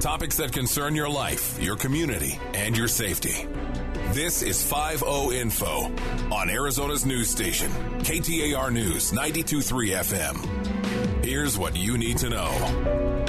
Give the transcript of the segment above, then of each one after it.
Topics that concern your life, your community, and your safety. This is 5 Info on Arizona's news station, KTAR News 923 FM. Here's what you need to know.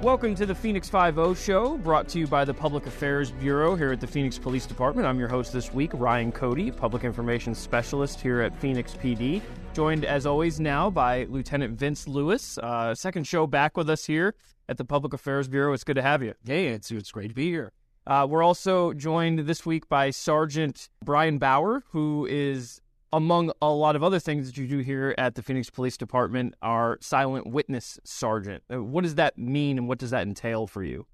Welcome to the Phoenix 5 show, brought to you by the Public Affairs Bureau here at the Phoenix Police Department. I'm your host this week, Ryan Cody, Public Information Specialist here at Phoenix PD. Joined, as always, now by Lieutenant Vince Lewis. Uh, second show back with us here at the Public Affairs Bureau. It's good to have you. Hey, it's, it's great to be here. Uh, we're also joined this week by Sergeant Brian Bauer, who is among a lot of other things that you do here at the Phoenix Police Department, our silent witness sergeant. Uh, what does that mean and what does that entail for you?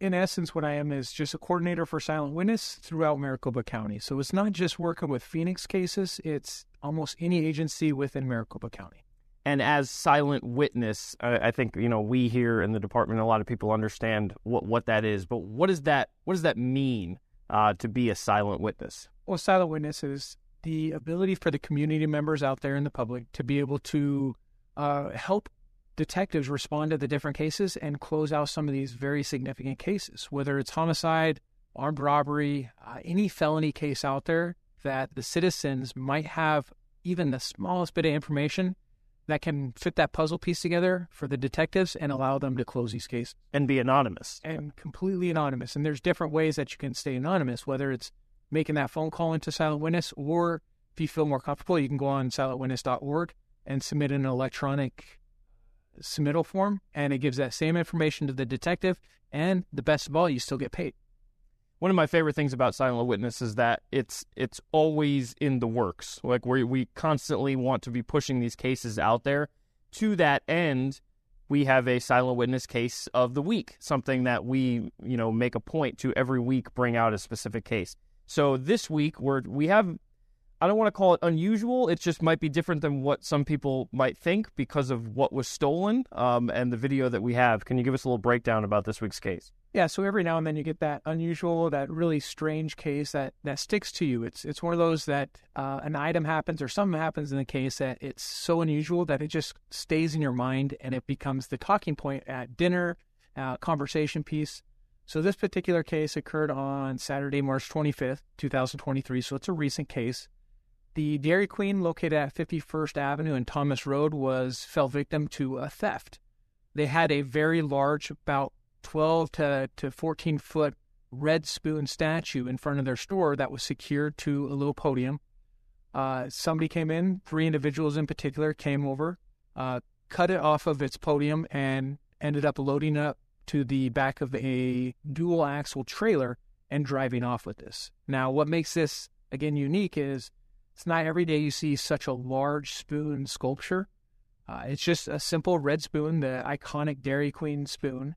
In essence, what I am is just a coordinator for silent witness throughout Maricopa County. So it's not just working with Phoenix cases, it's almost any agency within Maricopa County. And as silent witness, I think you know we here in the department, a lot of people understand what, what that is. But what does that what does that mean uh, to be a silent witness? Well, silent witness is the ability for the community members out there in the public to be able to uh, help detectives respond to the different cases and close out some of these very significant cases, whether it's homicide, armed robbery, uh, any felony case out there that the citizens might have even the smallest bit of information that can fit that puzzle piece together for the detectives and allow them to close these cases. And be anonymous. And completely anonymous. And there's different ways that you can stay anonymous, whether it's making that phone call into Silent Witness, or if you feel more comfortable, you can go on silentwitness.org and submit an electronic submittal form, and it gives that same information to the detective. And the best of all, you still get paid. One of my favorite things about Silent Witness is that it's it's always in the works. Like we we constantly want to be pushing these cases out there. To that end, we have a silent witness case of the week, something that we, you know, make a point to every week bring out a specific case. So this week we're we have I don't want to call it unusual. It just might be different than what some people might think because of what was stolen um, and the video that we have. Can you give us a little breakdown about this week's case? Yeah, so every now and then you get that unusual, that really strange case that, that sticks to you. It's it's one of those that uh, an item happens or something happens in the case that it's so unusual that it just stays in your mind and it becomes the talking point at dinner, uh, conversation piece. So this particular case occurred on Saturday, March 25th, 2023. So it's a recent case. The Dairy Queen located at 51st Avenue and Thomas Road was fell victim to a theft. They had a very large, about 12 to, to 14 foot red spoon statue in front of their store that was secured to a little podium. Uh, somebody came in, three individuals in particular came over, uh, cut it off of its podium, and ended up loading up to the back of a dual axle trailer and driving off with this. Now, what makes this again unique is it's not every day you see such a large spoon sculpture. Uh, it's just a simple red spoon, the iconic Dairy Queen spoon.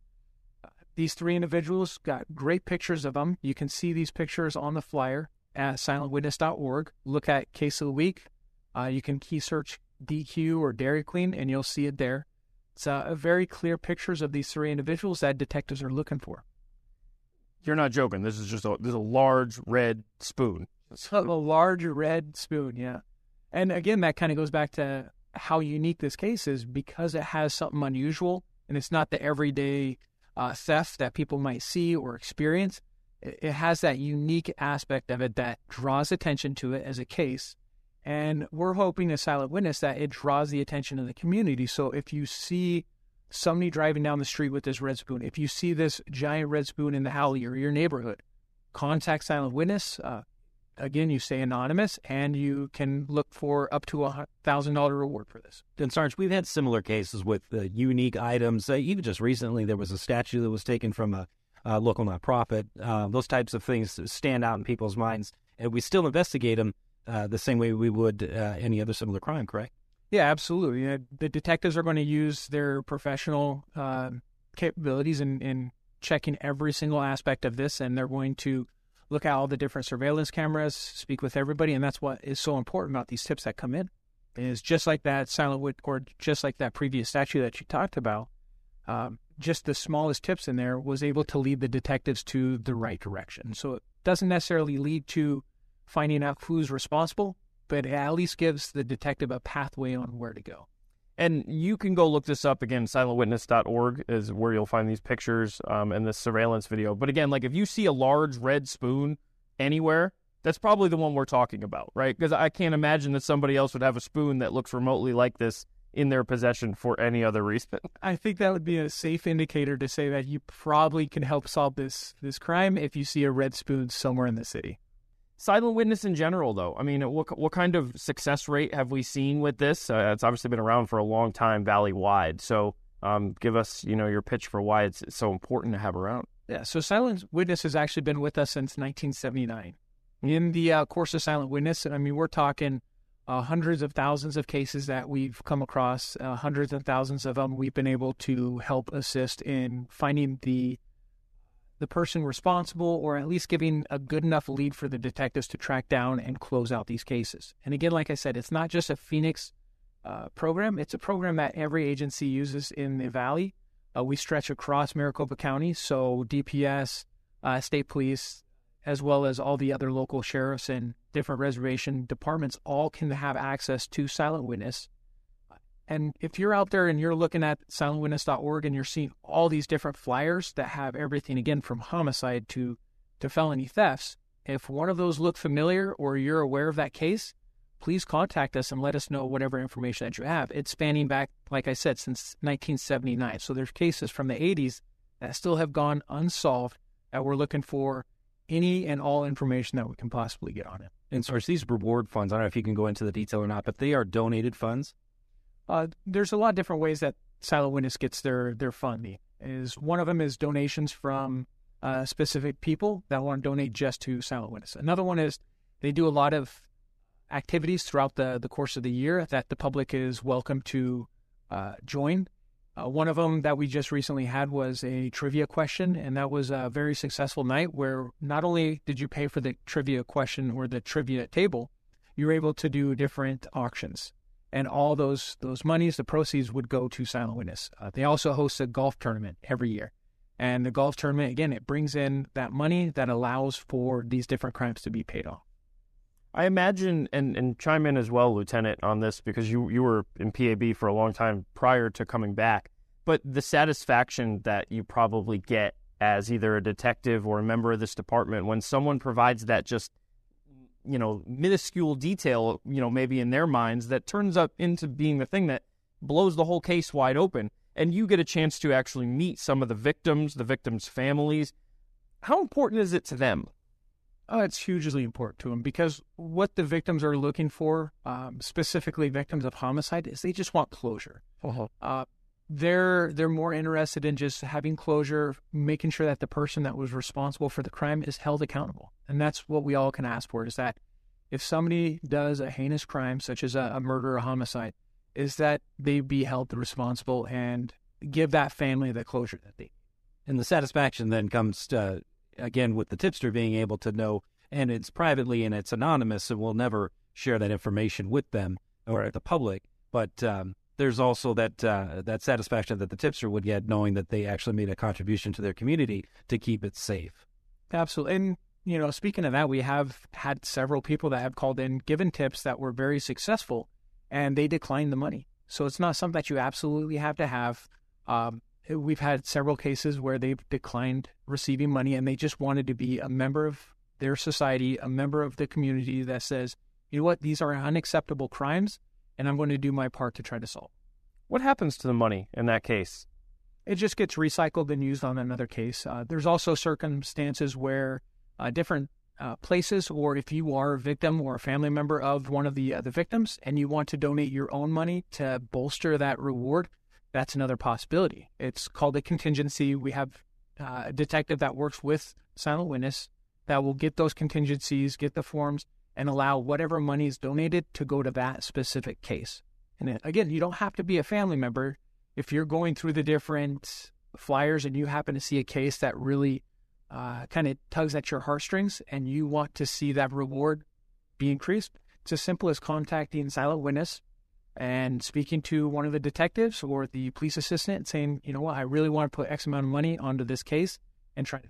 Uh, these three individuals got great pictures of them. You can see these pictures on the flyer at silentwitness.org. Look at Case of the Week. Uh, you can key search DQ or Dairy Queen, and you'll see it there. It's uh, very clear pictures of these three individuals that detectives are looking for. You're not joking. This is just a this is a large red spoon. It's a large red spoon, yeah. And again, that kind of goes back to how unique this case is because it has something unusual and it's not the everyday uh, theft that people might see or experience. It, it has that unique aspect of it that draws attention to it as a case and we're hoping as silent witness that it draws the attention of the community. So if you see somebody driving down the street with this red spoon, if you see this giant red spoon in the alley or your neighborhood, contact silent witness. Uh, again, you stay anonymous and you can look for up to a thousand dollar reward for this. And Sarge, we've had similar cases with uh, unique items. Uh, even just recently, there was a statue that was taken from a, a local nonprofit. Uh, those types of things stand out in people's minds, and we still investigate them uh, the same way we would uh, any other similar crime, correct? Yeah, absolutely. You know, the detectives are going to use their professional uh, capabilities in, in checking every single aspect of this, and they're going to look at all the different surveillance cameras, speak with everybody, and that's what is so important about these tips that come in. Is just like that silent wood, or just like that previous statue that you talked about. Um, just the smallest tips in there was able to lead the detectives to the right direction. So it doesn't necessarily lead to finding out who's responsible, but it at least gives the detective a pathway on where to go. And you can go look this up again. Silentwitness.org is where you'll find these pictures um, and this surveillance video. But again, like if you see a large red spoon anywhere, that's probably the one we're talking about, right? Because I can't imagine that somebody else would have a spoon that looks remotely like this in their possession for any other reason. I think that would be a safe indicator to say that you probably can help solve this this crime if you see a red spoon somewhere in the city. Silent witness in general, though. I mean, what what kind of success rate have we seen with this? Uh, it's obviously been around for a long time, valley wide. So, um, give us, you know, your pitch for why it's so important to have around. Yeah. So, silent witness has actually been with us since 1979. In the uh, course of silent witness, I mean, we're talking uh, hundreds of thousands of cases that we've come across, uh, hundreds of thousands of them we've been able to help assist in finding the the person responsible or at least giving a good enough lead for the detectives to track down and close out these cases. And again, like I said, it's not just a Phoenix uh, program, it's a program that every agency uses in the Valley. Uh, we stretch across Maricopa County, so DPS, uh, state police, as well as all the other local sheriffs and different reservation departments all can have access to Silent Witness and if you're out there and you're looking at silentwitness.org and you're seeing all these different flyers that have everything again from homicide to to felony thefts, if one of those look familiar or you're aware of that case, please contact us and let us know whatever information that you have. It's spanning back, like I said, since 1979. So there's cases from the 80s that still have gone unsolved that we're looking for any and all information that we can possibly get on it. And so these reward funds, I don't know if you can go into the detail or not, but they are donated funds. Uh, there's a lot of different ways that Silent Witness gets their their funding. Is one of them is donations from uh, specific people that want to donate just to Silent Witness. Another one is they do a lot of activities throughout the the course of the year that the public is welcome to uh, join. Uh, one of them that we just recently had was a trivia question, and that was a very successful night where not only did you pay for the trivia question or the trivia table, you were able to do different auctions and all those those monies, the proceeds would go to Silent Witness. Uh, they also host a golf tournament every year, and the golf tournament again it brings in that money that allows for these different crimes to be paid off. I imagine, and, and chime in as well, Lieutenant, on this because you you were in PAB for a long time prior to coming back. But the satisfaction that you probably get as either a detective or a member of this department when someone provides that just you know, minuscule detail, you know, maybe in their minds that turns up into being the thing that blows the whole case wide open. And you get a chance to actually meet some of the victims, the victims' families. How important is it to them? Oh, it's hugely important to them because what the victims are looking for, um, specifically victims of homicide, is they just want closure. Uh-huh. Uh, they're they're more interested in just having closure, making sure that the person that was responsible for the crime is held accountable, and that's what we all can ask for. Is that if somebody does a heinous crime such as a, a murder or homicide, is that they be held responsible and give that family the closure that they. And the satisfaction then comes to, again with the tipster being able to know, and it's privately and it's anonymous, and we'll never share that information with them or the public, but. Um, there's also that uh, that satisfaction that the tipster would get knowing that they actually made a contribution to their community to keep it safe. Absolutely. And you know, speaking of that, we have had several people that have called in, given tips that were very successful, and they declined the money. So it's not something that you absolutely have to have. Um, we've had several cases where they've declined receiving money, and they just wanted to be a member of their society, a member of the community that says, you know what, these are unacceptable crimes and I'm going to do my part to try to solve. What happens to the money in that case? It just gets recycled and used on another case. Uh, there's also circumstances where uh, different uh, places, or if you are a victim or a family member of one of the uh, the victims, and you want to donate your own money to bolster that reward, that's another possibility. It's called a contingency. We have uh, a detective that works with Silent Witness that will get those contingencies, get the forms, and allow whatever money is donated to go to that specific case. And again, you don't have to be a family member. If you're going through the different flyers and you happen to see a case that really uh, kind of tugs at your heartstrings and you want to see that reward be increased, it's as simple as contacting Silent Witness and speaking to one of the detectives or the police assistant saying, you know what, I really want to put X amount of money onto this case and try to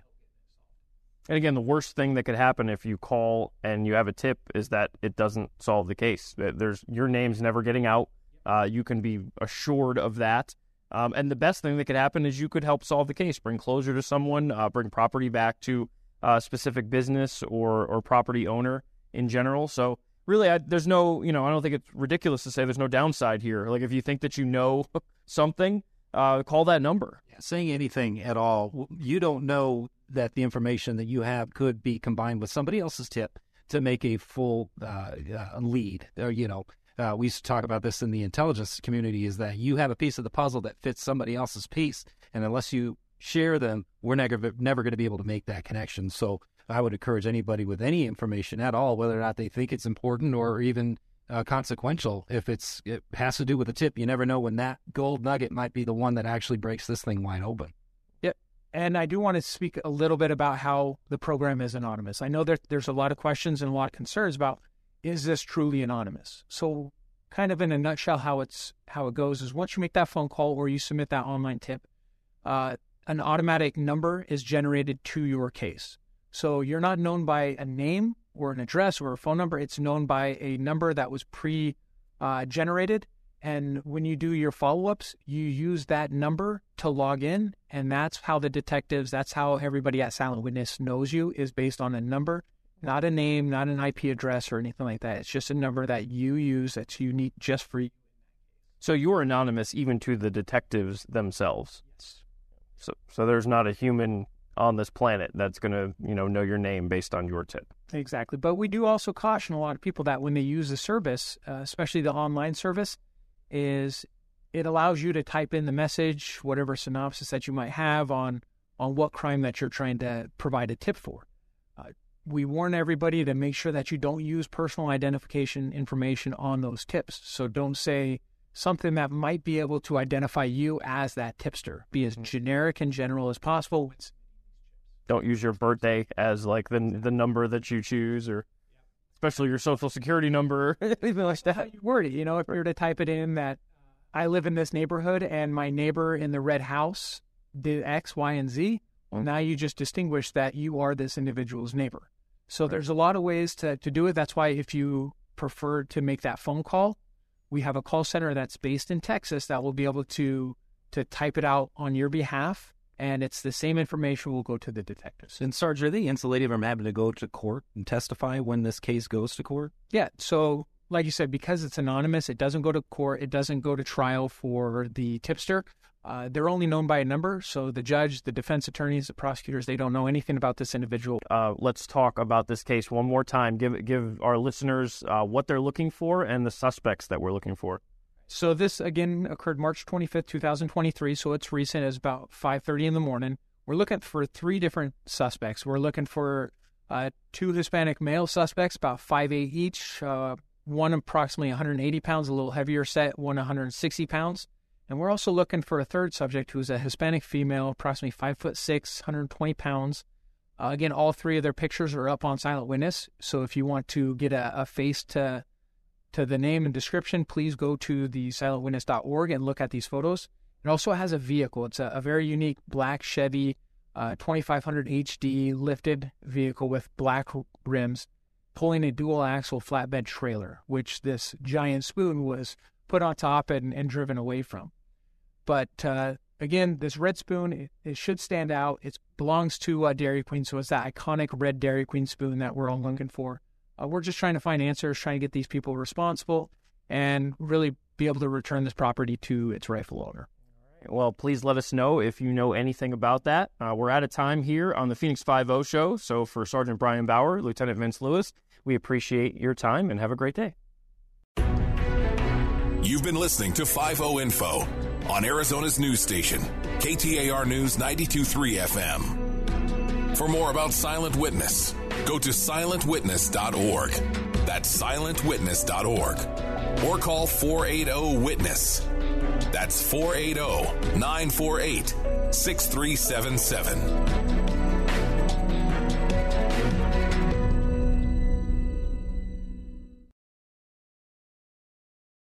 and again, the worst thing that could happen if you call and you have a tip is that it doesn't solve the case. There's your name's never getting out. Uh, you can be assured of that. Um, and the best thing that could happen is you could help solve the case, bring closure to someone, uh, bring property back to a specific business or or property owner in general. So really, I, there's no, you know, I don't think it's ridiculous to say there's no downside here. Like if you think that you know something, uh, call that number. Yeah, saying anything at all, you don't know that the information that you have could be combined with somebody else's tip to make a full uh, uh, lead. Or you know, uh, we used to talk about this in the intelligence community: is that you have a piece of the puzzle that fits somebody else's piece, and unless you share them, we're never never going to be able to make that connection. So I would encourage anybody with any information at all, whether or not they think it's important or even uh, consequential, if it's it has to do with a tip, you never know when that gold nugget might be the one that actually breaks this thing wide open. And I do want to speak a little bit about how the program is anonymous. I know that there's a lot of questions and a lot of concerns about is this truly anonymous? So kind of in a nutshell how it's how it goes is once you make that phone call or you submit that online tip, uh, an automatic number is generated to your case. So you're not known by a name or an address or a phone number. It's known by a number that was pre uh, generated. And when you do your follow ups, you use that number to log in. And that's how the detectives, that's how everybody at Silent Witness knows you is based on a number, not a name, not an IP address or anything like that. It's just a number that you use that's unique just for you. So you're anonymous even to the detectives themselves. Yes. So, so there's not a human on this planet that's going to, you know, know your name based on your tip. Exactly. But we do also caution a lot of people that when they use the service, uh, especially the online service, is it allows you to type in the message, whatever synopsis that you might have on on what crime that you're trying to provide a tip for. Uh, we warn everybody to make sure that you don't use personal identification information on those tips. So don't say something that might be able to identify you as that tipster. Be as mm-hmm. generic and general as possible. Don't use your birthday as like the the number that you choose or especially your social security number anything like that. You word it you know if you were to type it in that i live in this neighborhood and my neighbor in the red house did x y and z well, now you just distinguish that you are this individual's neighbor. So right. there's a lot of ways to, to do it. That's why if you prefer to make that phone call we have a call center that's based in texas that will be able to to type it out on your behalf and it's the same information will go to the detectives. And Sarge, are they insulated from having to go to court and testify when this case goes to court? Yeah. So, like you said, because it's anonymous, it doesn't go to court. It doesn't go to trial for the tipster. Uh, they're only known by a number, so the judge, the defense attorneys, the prosecutors, they don't know anything about this individual. Uh, let's talk about this case one more time. Give give our listeners uh, what they're looking for and the suspects that we're looking for. So this again occurred March 25th, 2023. So it's recent. It's about 5:30 in the morning. We're looking for three different suspects. We're looking for uh, two Hispanic male suspects, about 5'8 each. Uh, one approximately 180 pounds, a little heavier set. One 160 pounds. And we're also looking for a third subject who's a Hispanic female, approximately five foot six, 120 pounds. Uh, again, all three of their pictures are up on Silent Witness. So if you want to get a, a face to to the name and description, please go to the silentwitness.org and look at these photos. It also has a vehicle. It's a, a very unique black Chevy uh, 2500 HD lifted vehicle with black rims pulling a dual axle flatbed trailer, which this giant spoon was put on top and, and driven away from. But uh, again, this red spoon, it, it, should stand out. It belongs to uh, Dairy Queen, so it's that iconic red Dairy Queen spoon that we're all looking for. Uh, we're just trying to find answers, trying to get these people responsible, and really be able to return this property to its rightful owner. Well, please let us know if you know anything about that. Uh, we're out of time here on the Phoenix 5 show. So, for Sergeant Brian Bauer, Lieutenant Vince Lewis, we appreciate your time and have a great day. You've been listening to 5 Info on Arizona's news station, KTAR News 923 FM. For more about Silent Witness, Go to silentwitness.org. That's silentwitness.org. Or call 480 Witness. That's 480 948 6377.